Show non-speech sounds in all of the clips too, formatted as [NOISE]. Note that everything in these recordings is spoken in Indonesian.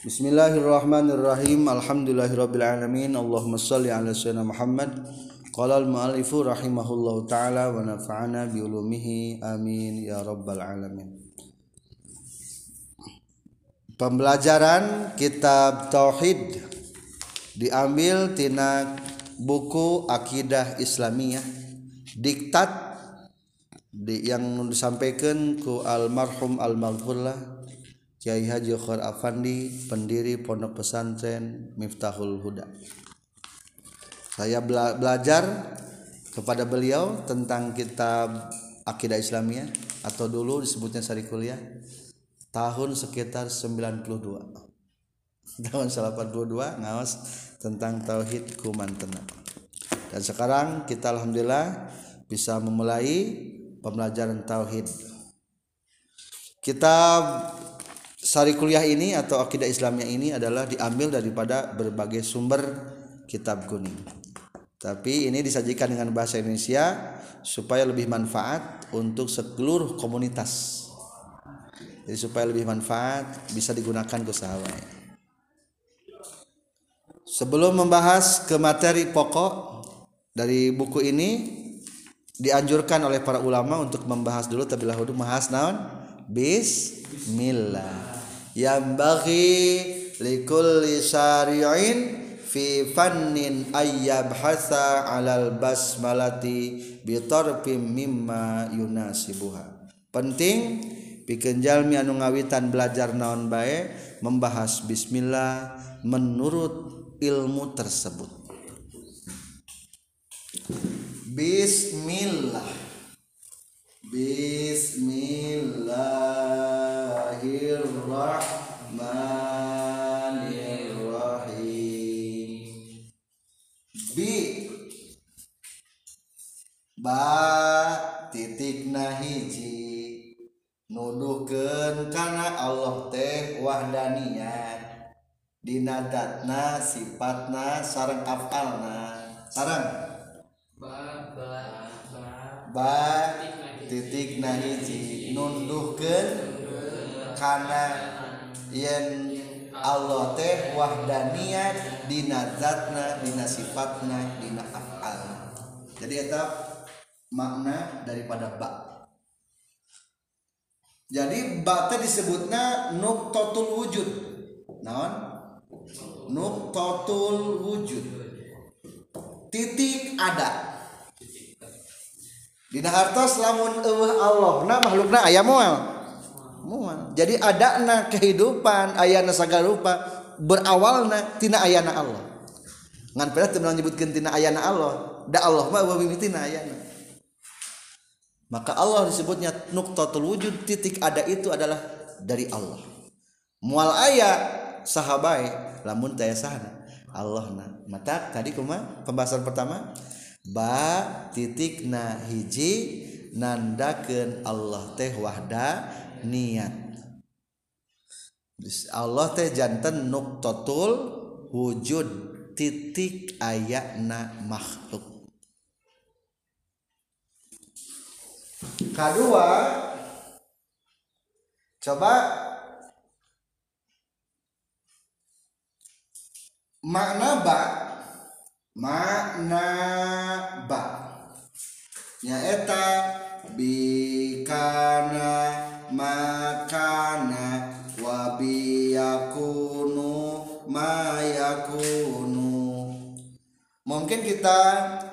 Bismillahirrahmanirrahim. Alhamdulillahirabbil alamin. Allahumma shalli ala sayyidina Muhammad. Qala al-mu'allifu rahimahullahu taala wa nafa'ana bi ulumihi. Amin ya rabbal alamin. Pembelajaran kitab tauhid diambil tina buku akidah Islamiyah. Diktat di, yang disampaikan ku almarhum almaghfurlah Kiai Haji Afandi pendiri Pondok Pesantren Miftahul Huda. Saya bela belajar kepada beliau tentang kitab akidah Islamiyah atau dulu disebutnya sari kuliah tahun sekitar 92 [LAUGHS] tahun 82 ngawas tentang tauhid kuman tenang dan sekarang kita alhamdulillah bisa memulai pembelajaran tauhid. Kitab sari kuliah ini atau akidah Islamnya ini adalah diambil daripada berbagai sumber kitab kuning. Tapi ini disajikan dengan bahasa Indonesia supaya lebih manfaat untuk seluruh komunitas. Jadi supaya lebih manfaat bisa digunakan ke sahabat. Sebelum membahas ke materi pokok dari buku ini dianjurkan oleh para ulama untuk membahas dulu terlebih dahulu membahas bismillah. Yang bagi likulli syari'in fi fannin ayyabhasa alal basmalati bitarfim mimma yunasibuha. Penting pikeun jalmi anu ngawitan belajar naon bae membahas bismillah menurut ilmu tersebut. Bismillah Bismillahirrahmanirrahim. Bi. Ba titik nahiji nuduhkeun kana Allah teh wahdaniyat dina datna sifatna sareng afalna. Sareng. Ba ba ba. Ba titik nahiji nunduhkeun karena yen Allah teh wahdaniat dina zatna dina sifatna dina afal jadi eta makna daripada ba. Jadi ba teh disebutna nuktotul wujud. Naon? Nuktotul wujud. Titik ada. Dina hartos lamun eueuh Allah. Nah makhlukna aya moal moal jadi adana kehidupan ayana sagala rupa berawalna tina ayana Allah. Ngan pernah teu menyebutkeun tina ayana Allah da Allah mah wa mimitina ayana. Maka Allah disebutnya nuqtatul wujud titik ada itu adalah dari Allah. Mual aya sahabai lamun taya sahana. Allah na mata tadi kuma pembahasan pertama ba titik na hiji nandaken Allah teh wahda niat. Allah teh jantan nuktotul wujud titik ayakna makhluk. Kedua coba makna ba makna ba nyaeta bikana makana wa biyakunu mayakunu. Mungkin kita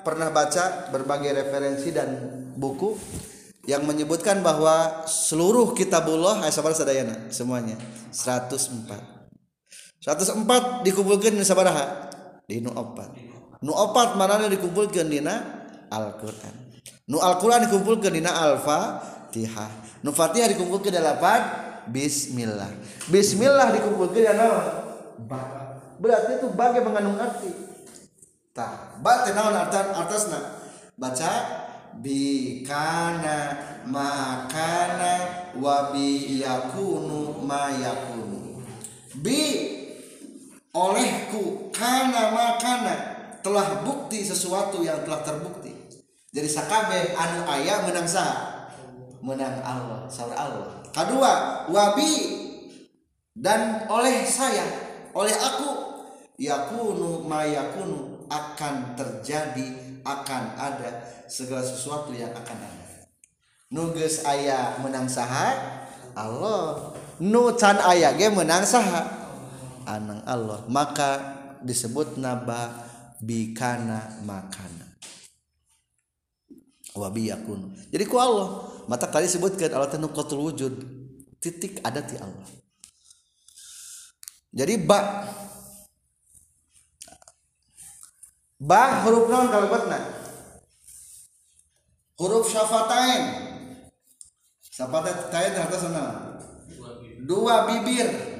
pernah baca berbagai referensi dan buku yang menyebutkan bahwa seluruh kitabullah ayat sabar sadayana semuanya 104 104 dikumpulkan di sabaraha di nu opat nu opat mana dikumpulkan dina Al-Quran. Nu Al-Quran dikumpulkan dina Al-Fatihah nu Fatihah dikumpulkan delapan Bismillah. Bismillah dikumpulkan dina ba. Berarti itu bagai mengandung arti. Tak ba teh naon artasna? Baca bikana makana wa bi yakunu ma yakunu. Bi olehku kana makana telah bukti sesuatu yang telah terbukti. Jadi sakabe anu ayah menang sah menang Allah saur Allah. Kedua wabi dan oleh saya oleh aku yakunu mayakunu akan terjadi akan ada segala sesuatu yang akan ada. Nuges ayah menang saha? Allah. Nu can ayah ge menang saha? Anang Allah. Maka disebut naba bikana makana. Wabi yakun jadi ku Allah mata kali sebutkan Allah tanu wujud titik ada ti Allah. Jadi ba ba huruf naon kalimatna huruf syafatain. Syafatain harta sana. Dua bibir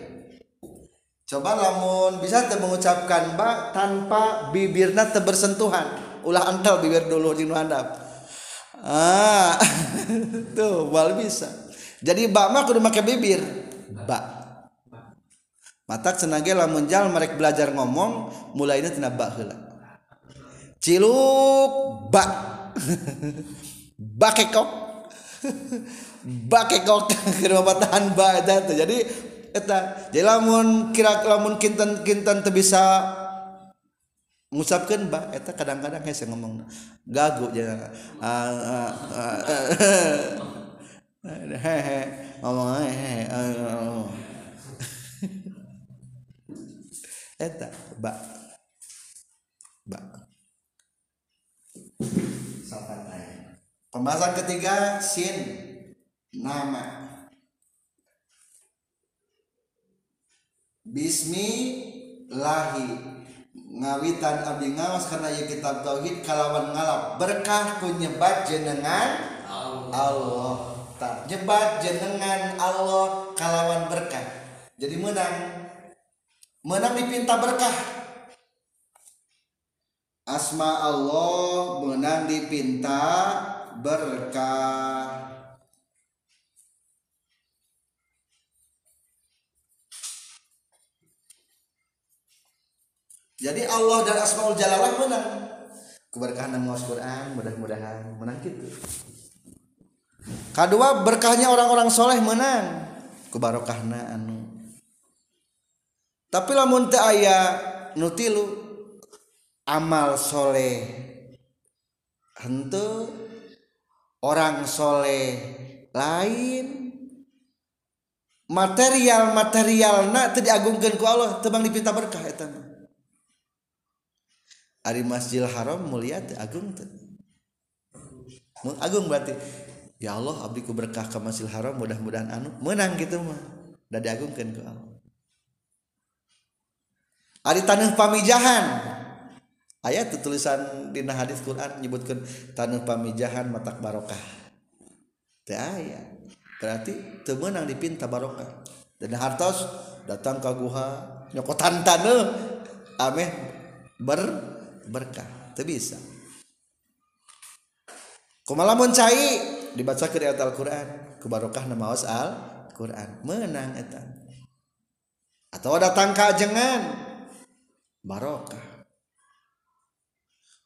coba lamun bisa te mengucapkan ba tanpa bibirna te bersentuhan. Ulah antal bibir dulu di hadap. Ah [LAUGHS] tuh wal bisa. Jadi ba mah kudu make bibir. Ba. Mata cenage lamun jal merek belajar ngomong mulainya tina ba heula. Ciluk ba. [LAUGHS] Bakekok [LAUGHS] bakekok keur tahan ba jadi eta jadi lamun kira lamun kinten kinten teu bisa ngusapkeun ba eta kadang-kadang hese ngomong gagu jangan hehe [LAUGHS] ngomong hehe [LAUGHS] eta ba. Ba. Pembahasan ketiga sin nama Bismillahi. Ngawitan abdi ngawas karena ya kitab tauhid kalawan ngalap berkah ku nyebat jenengan Allah. Tak nyebat jenengan Allah kalawan berkah. Jadi menang. Menang dipinta berkah. Asma Allah menang dipinta berkah Jadi Allah dan Asmaul Jalalah menang. Keberkahan nama Quran mudah-mudahan menang gitu. Kedua berkahnya orang-orang soleh menang. Kebarokahna anu. Tapi lamun teu aya nutilu amal soleh henteu orang soleh lain material material nak teu diagungkeun ku Allah teu dipinta berkah eta Ari Masjidil Haram mulia teh agung teh. Agung berarti ya Allah abdi ku berkah ke Masjidil Haram mudah-mudahan anu menang gitu mah. Da diagungkeun ku Allah. Ari taneuh pamijahan. Ayat tulisan dina hadis Quran nyebutkeun taneuh pamijahan matak barokah. Teu aya. Berarti teu meunang dipinta barokah. Dan hartos datang ke guha nyokotan taneuh ameh ber berkah teu bisa. Kumalamun cai? Dibaca ke ayat Al-Qur'an. Kubarokah nama maos Al-Qur'an. Menang eta. Atau datang ka ajengan. Barokah.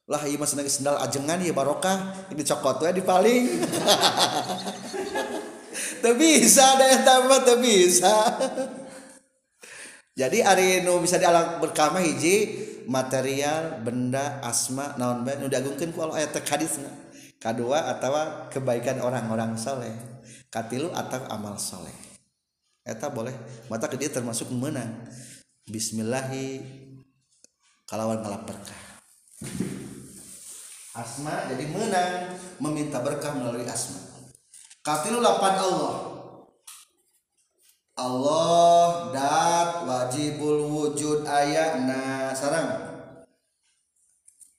Lah ieu mah sendal ajengan ya barokah. Ini cokot we dipaling [LAUGHS] teu bisa da eta mah teu bisa. Jadi ari nu bisa dialak berkah hiji material benda asma naon bae nu diagungkeun ku Allah ayat hadisna. Kedua atau kebaikan orang-orang soleh katilu atau amal soleh eta boleh mata ke dia termasuk menang. Bismillahi kalawan ngalap berkah asma jadi menang meminta berkah melalui asma. Katilu lapan Allah. Allah dat wajibul wujud ayatna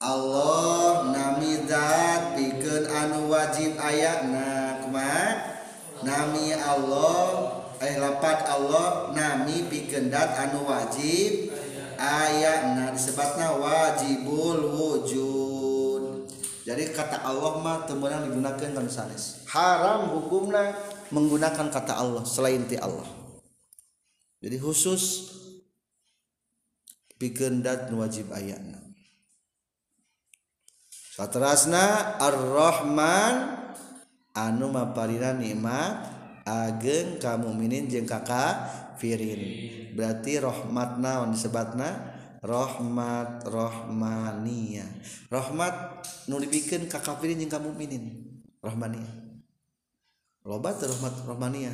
Allah namizat bikin anu wajib ayatna kumat nami Allah eh lapat Allah nami pikendat anu wajib ayatna disebutna wajibul wujud. Jadi kata Allah mah temenan digunakan kan sanes haram hukumna menggunakan kata Allah selain ti Allah. Jadi khusus pikendat wajib ayatna. Satrasna Ar-Rahman anu maparina nikmat ageng kamu minin jeung kakafirin. Berarti rahmat naon disebatna rahmat rahmania. Rahmat nu dibikeun ka kafirin jeung ka mukminin. Rahmania. Loba teh rahmat rahmania.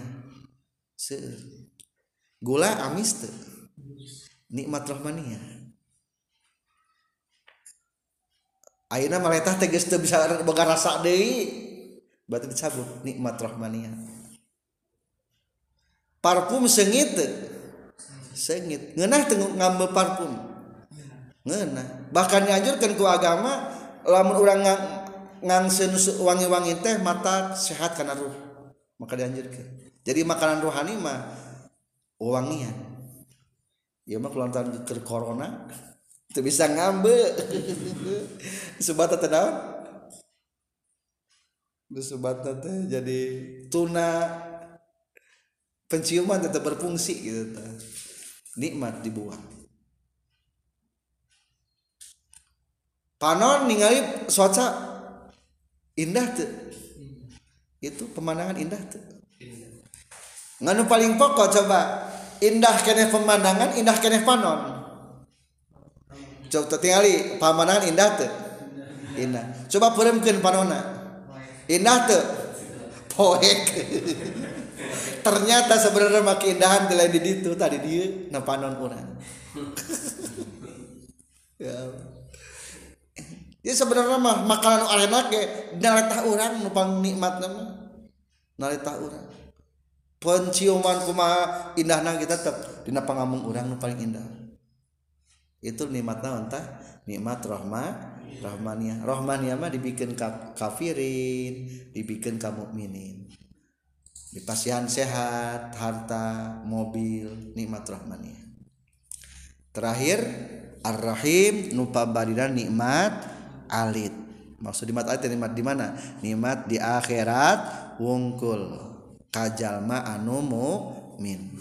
Seueur. Gula amis teh. Nikmat rahmania. Ayeuna maletah teh geus bisa boga rasa deui. Berarti dicabut nikmat rahmania. Parfum sengit sengit ngenah teu ngambe parfum. Ngenah. Bahkan dianjurkeun ku agama lamun urang ngang, ngangseun wangi-wangi teh mata sehat kana ruh. Maka dianjurkeun. Jadi makanan rohani mah wangian. Ieu mah kulantaran ke corona. Itu bisa ngambil sebat teh naon? Sebat teh jadi tuna. Penciuman tetap berfungsi gitu teh. Nikmat dibuat. Panon ningali cuaca indah tuh itu pemandangan indah tuh nganu paling pokok coba. Indah kene pemandangan indah kene panon coba tinggali pemandangan indah tuh indah. Coba peremkeun panona indah tuh poek. [LAUGHS] Ternyata sebenarnya makin indahan di lain di itu tadi dia na panon urang [LAUGHS] ya. Ya sebenarnya mah makanan enak ge naletah urang nupang nikmat nama naletah urang. Penciuman kumaha indahna kita tetap dina pangamung urang nu paling indah itu nikmat naon tah nikmat rahmah rahmaniah rahmaniah mah dibikin ka, kafirin dibikin ka mukminin. Dipasihan sehat harta mobil nikmat rahmaniah terakhir ar-rahim nu pabaridan nikmat alit. Maksud nikmat alit nikmat di mana? Nikmat di akhirat wungkul. Kajalma anu mukmin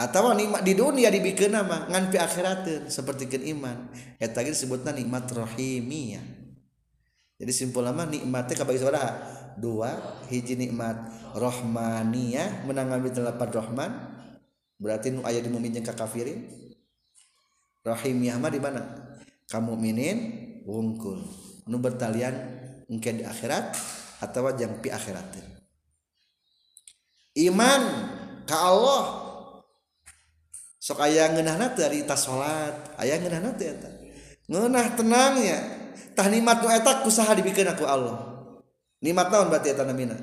atau nikmat di dunia dibikin nama ngan pi akhirat seperti kan iman. Eta ge disebutna nikmat rahimiyah jadi simpul nama nikmatnya kabagi sabaraha dua hiji nikmat rahmaniyah menang ngambil delapan rahman berarti nu aya di mukmin jeung kafirin. Rahimiyah mah di mana? Kamu minin wungkul. Nu bertalian engke di akhirat atau jang pi akhirat iman ka Allah sok aya ngeunahna teu ari tas salat. Aya ngeunahna teu eta. Ngeunah tenangnya tah nikmat nu eta kusaha dibikeun aku Allah. Nikmat naon berarti eta namina?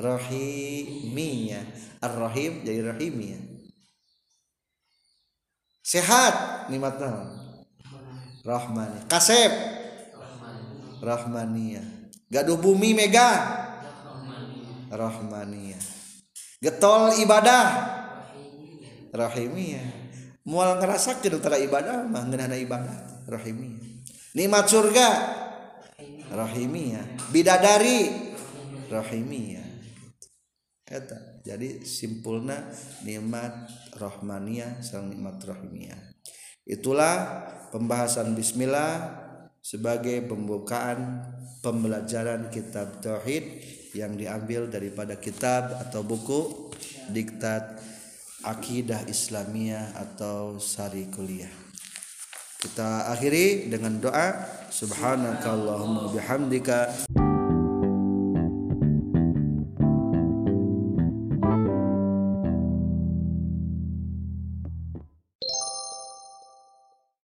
Rahimiyah ar-rahim jadi rahimiyah sehat nikmat naon? Rahmani. Kasep. Rahmania. Gaduh bumi mega. Rahmania. Getol ibadah rahimia mual ngerasakeun utara ibadah mah ngeunana ibadah. Rahimia nikmat surga. Rahimia bidadari. Rahimia eta. Jadi simpulna nikmat rahmania sareng nikmat rahimia itulah pembahasan bismillah sebagai pembukaan pembelajaran kitab tauhid yang diambil daripada kitab atau buku diktat akidah Islamiyah atau sari kuliah. Kita akhiri dengan doa subhanakallahumma bihamdika